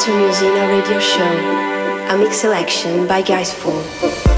to Musena Radio Show, a mix selection by Gaisfool.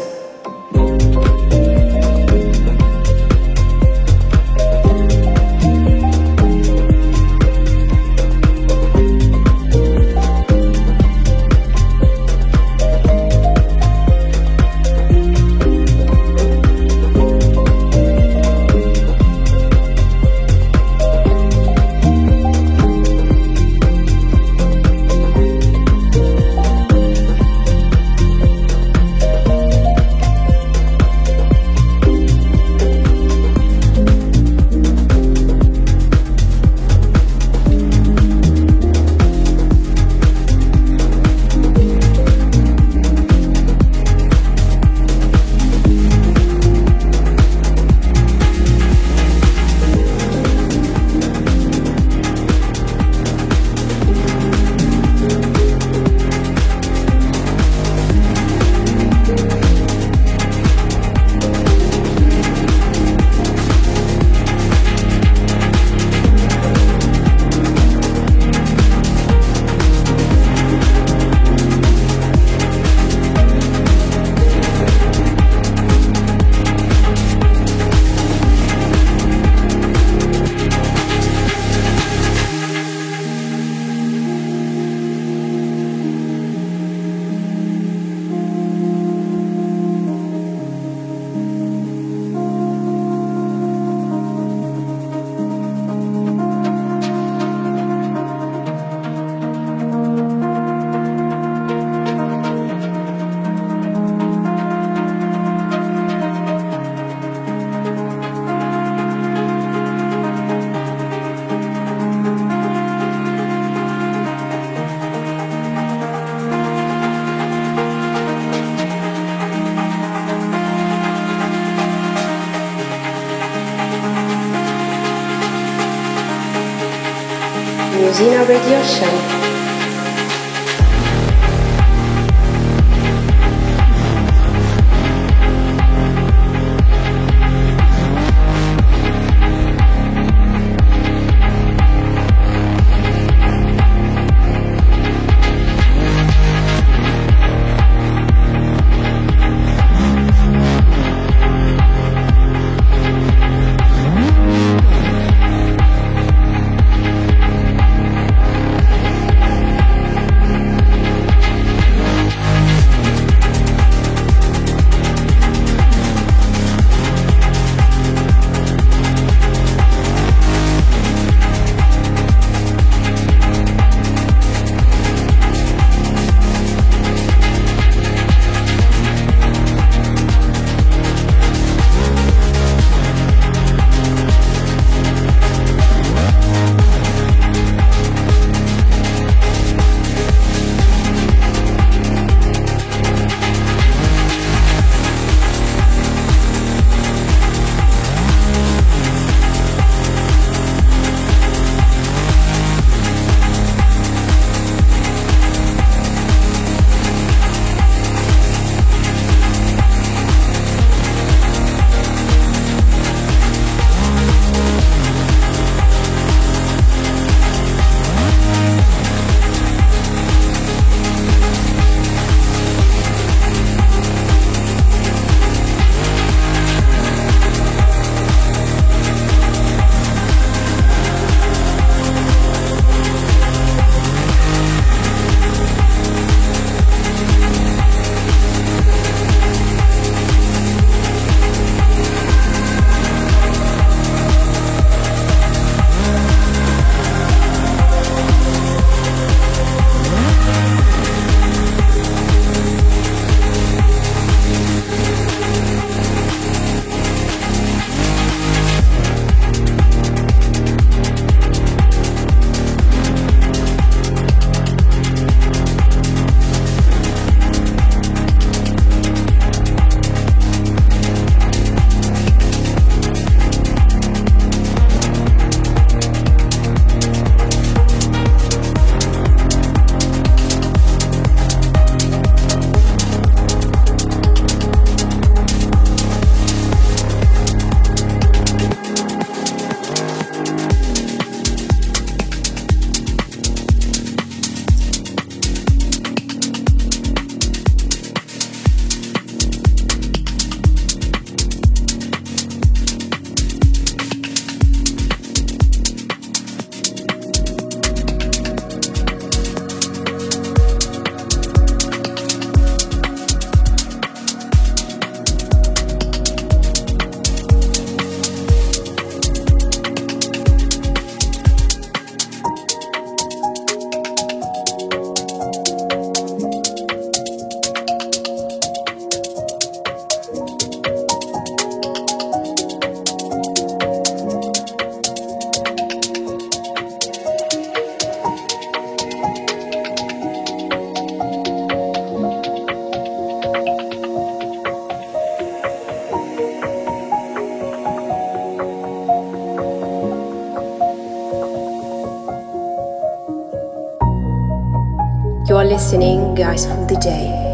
Musena Radio Show. Listening Gaisfool the You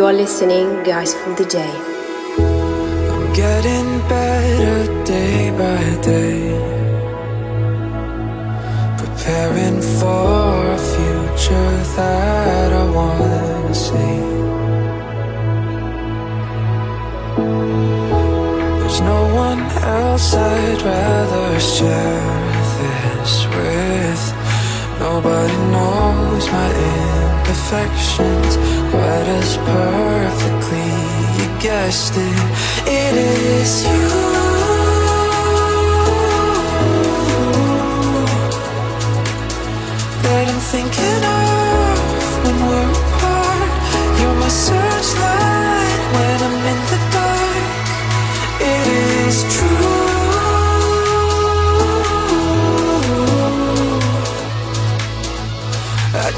are listening, guys, for the day. I'm getting better day by day. Preparing for a future that I wanna see. There's no one else I'd rather share this with. Nobody knows my imperfections quite as perfectly. You guessed it, it is you.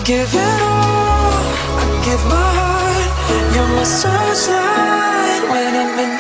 Give it all, I give my heart. You're my searchlight when I'm in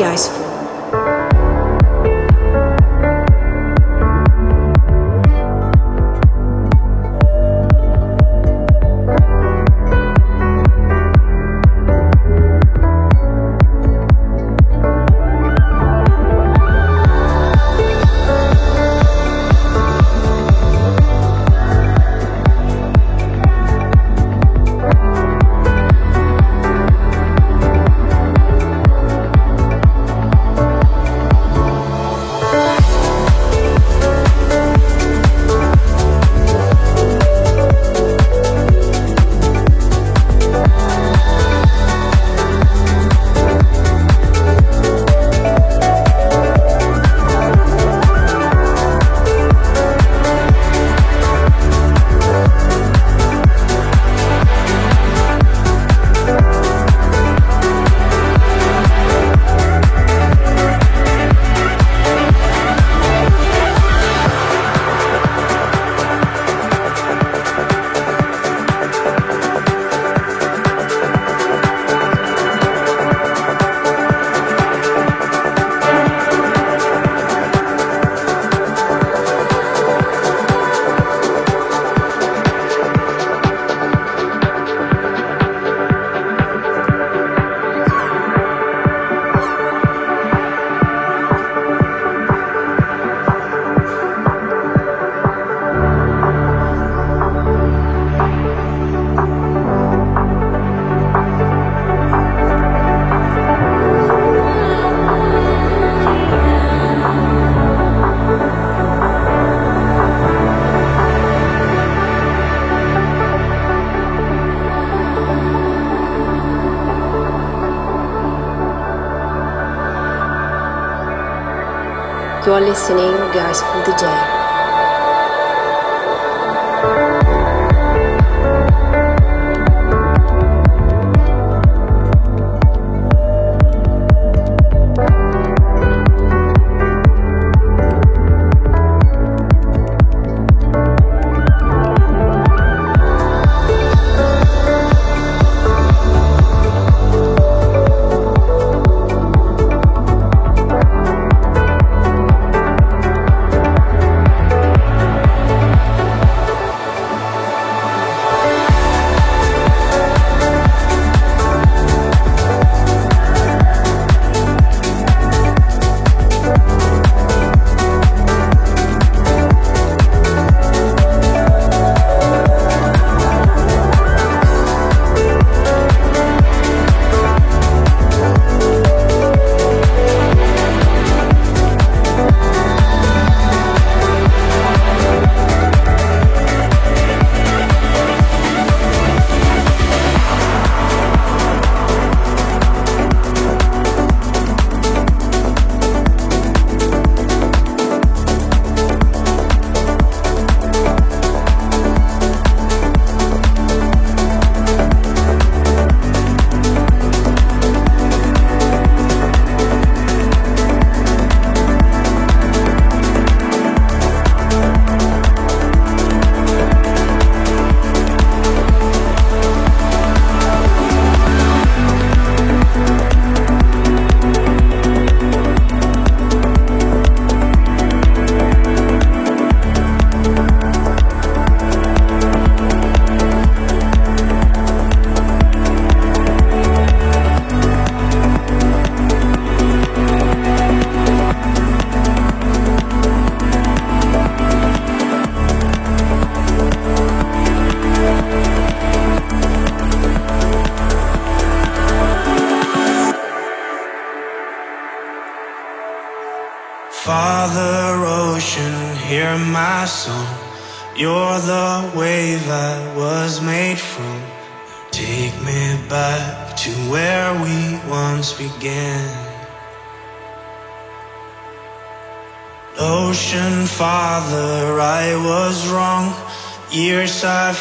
Guys are listening Gaisfool the DJ.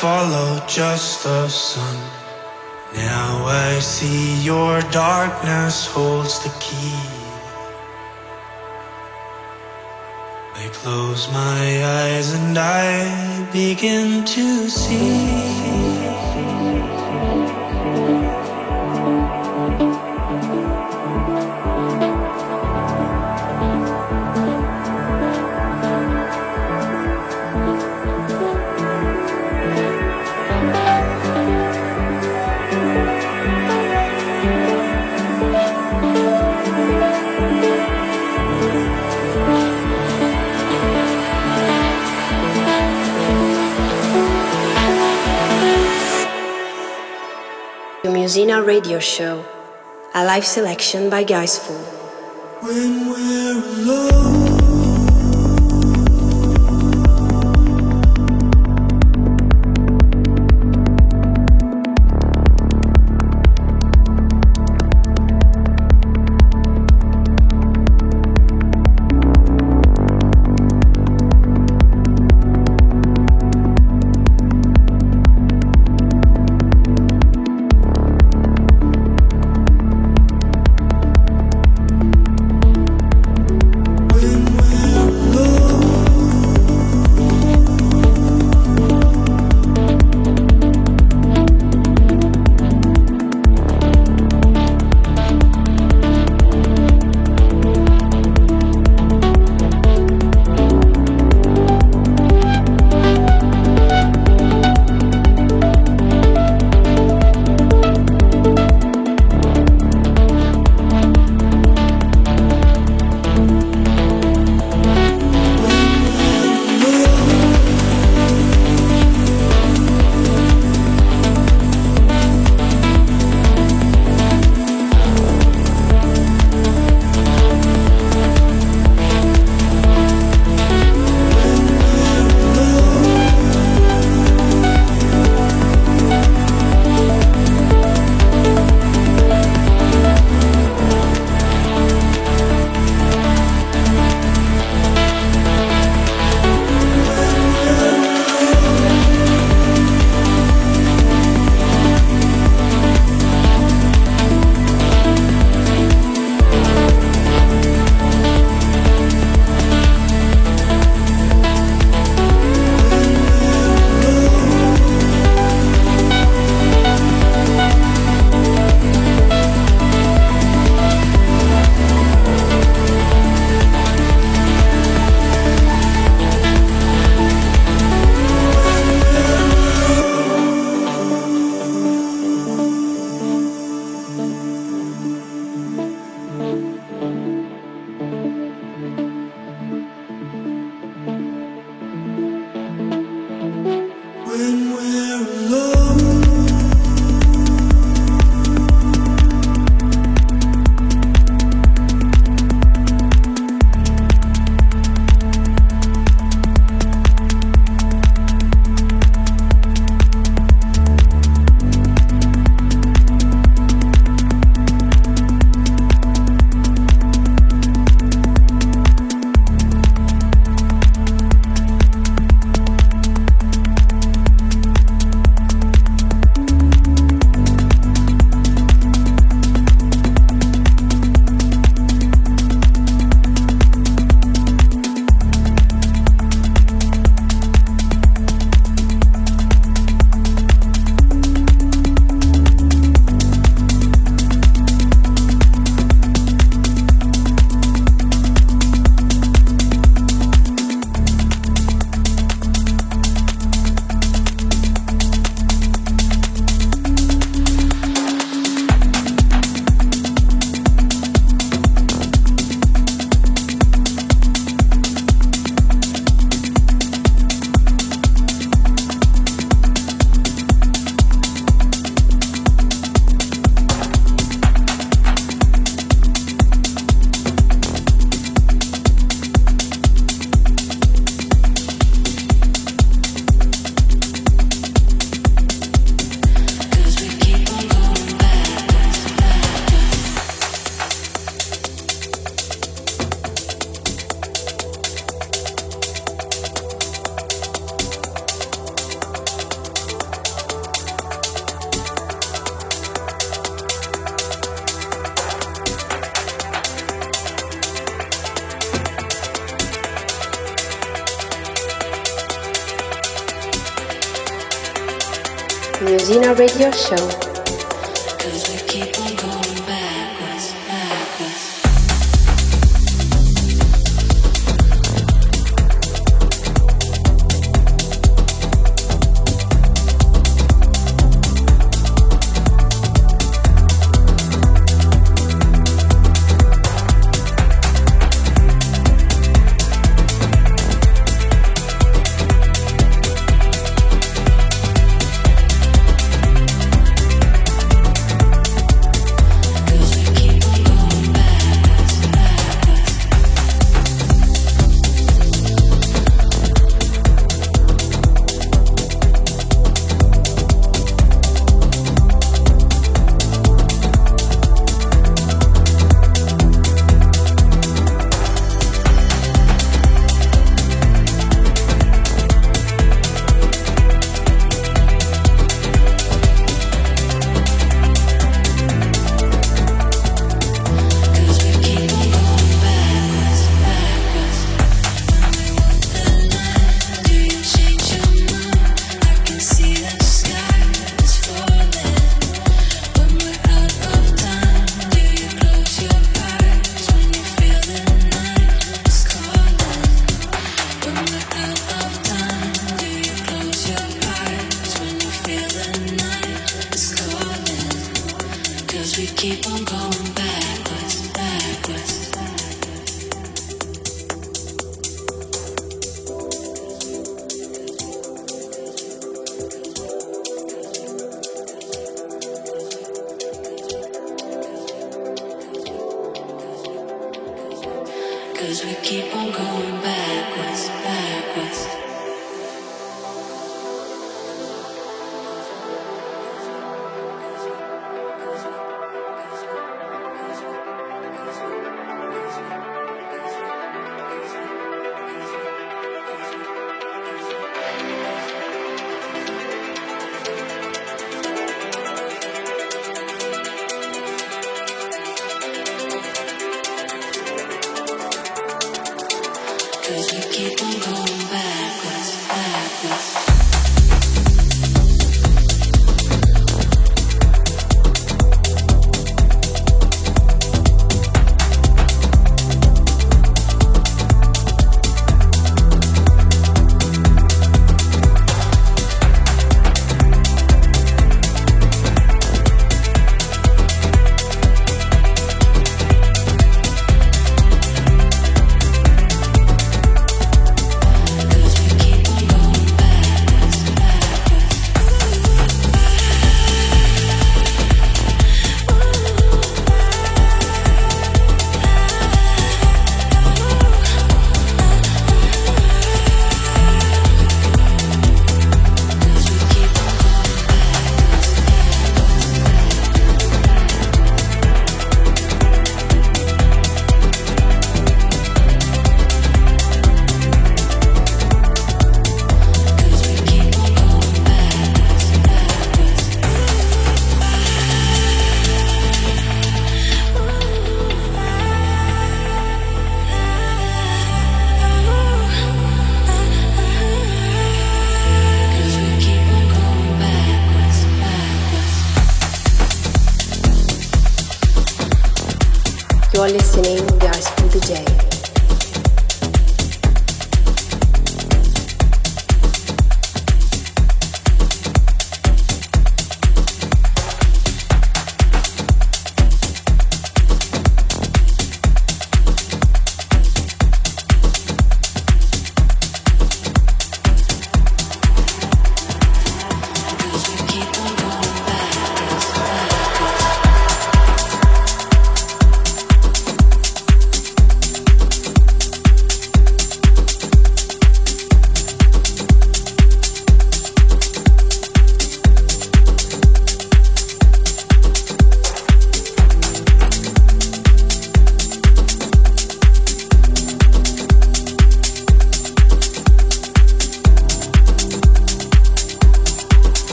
Follow just the sun. Now I see your darkness holds the key. I close my eyes and I begin to see. Musena Radio Show, a live selection by Gaisfool. When we're alone.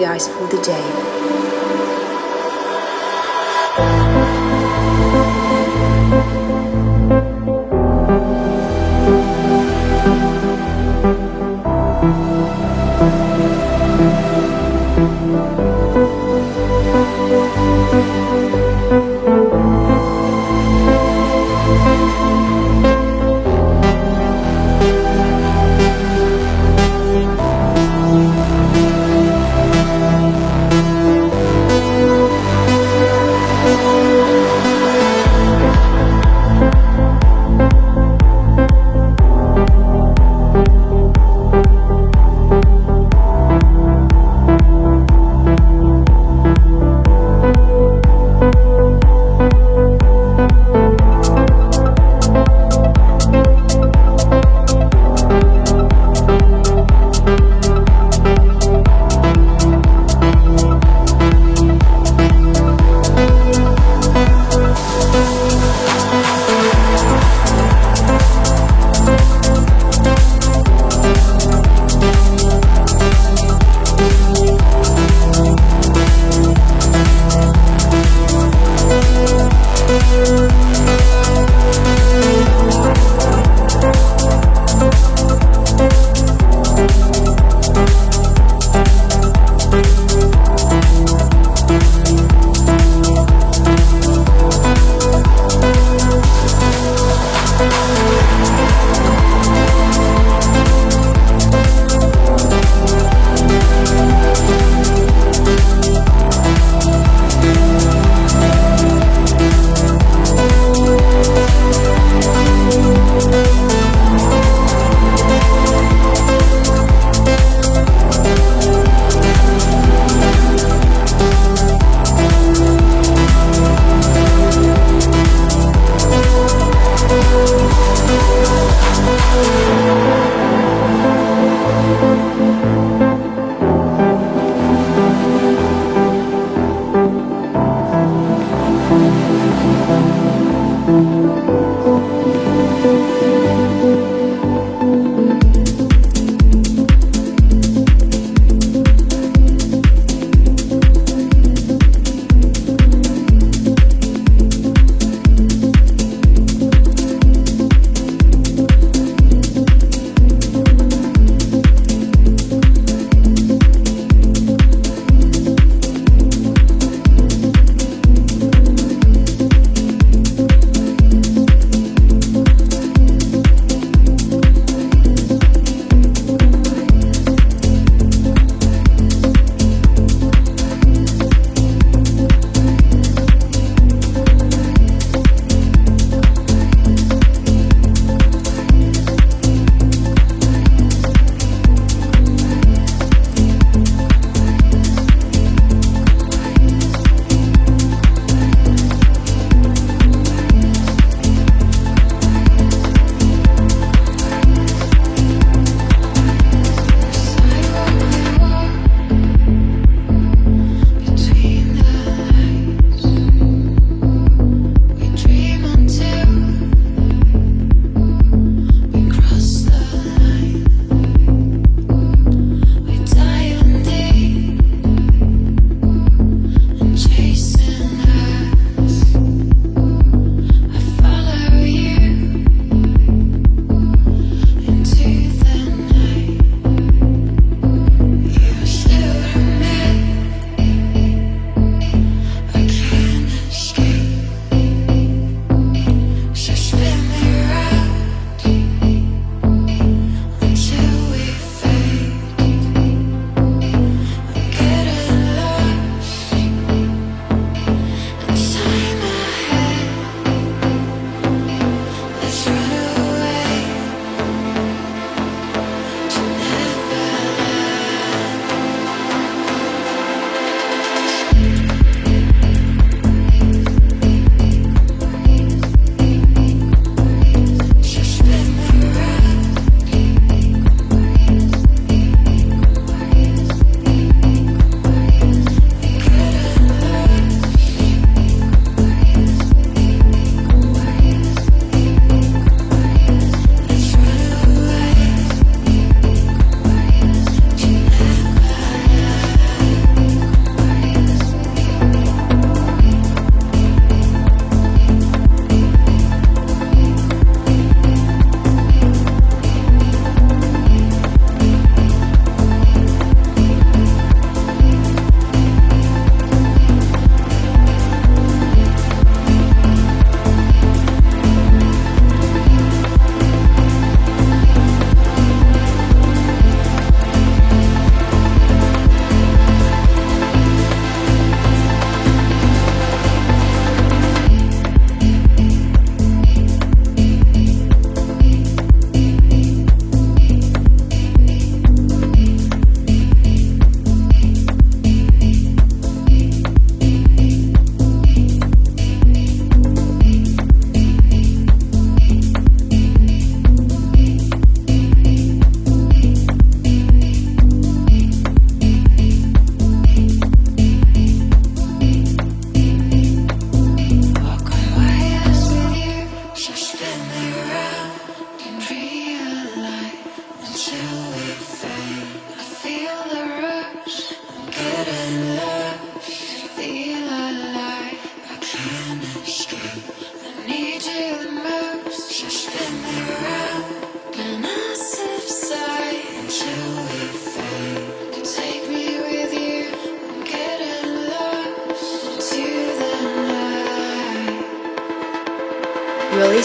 Listening